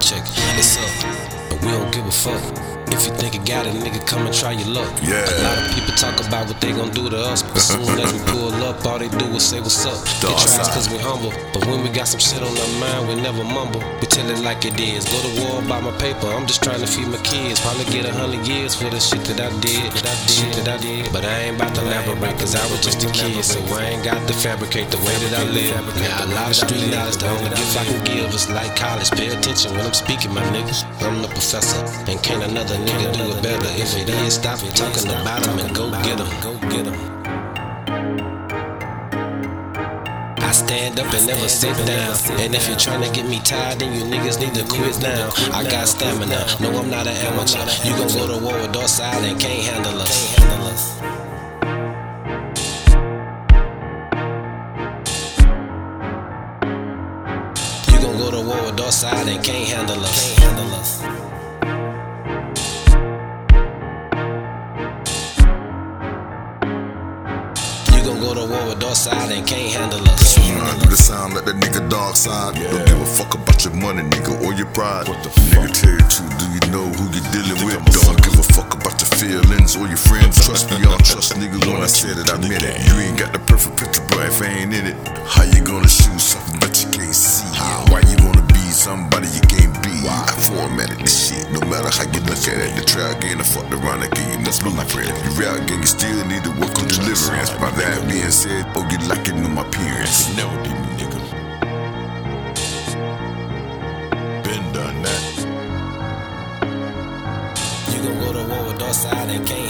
Check, it's up, but we don't give a fuck. If you think you got it, nigga, come and try your luck. Yeah. A lot of people talk about what they gon' do to us, but soon as we pull up, all they do is say what's up. They try us cause we humble, but when we got some shit on our mind, we never mumble. We tell it like it is. Go to war buy my paper, I'm just trying to feed my kids. Probably get a hundred years for the shit that I did, that I did, that I did. But I ain't about to elaborate, cause I was just a kid, so I ain't got to fabricate the way that I live. Got a lot of street knowledge, the only gift I can give is like college. Pay attention when I'm speaking, my niggas. I'm the professor, and can't another nigga do it better. If it is, stop talking about him and go get him. Go get him. I stand up and never sit down. And if you're trying to get me tired, then you niggas need to quit now. I got stamina, no, I'm not an amateur. You gon' go to war with Darkside and can't handle us. You gon' go to war with Darkside and can't handle us. You gon' go to war with Darkside and can't handle us. I do the sound like that nigga dog side. Don't give a fuck about your money, nigga, or your pride. What the nigga tell you true, do you know who you dealing with? Don't give a fuck about your feelings or your friends. Trust me, don't trust niggas when I said it, I meant it. You ain't got the perfect picture, bro, if I ain't in it. How you gonna shoot something but you can't see it? Why you gonna be somebody you can't be? I formatted this shit, no matter how you look at it. The trial game, I fucked around and gave you the blueprint. You real gang, you still need to work on difference. By that being said, oh, you like it, my parents. They never did, nigga. Been done that. You can go to war with us, I done came.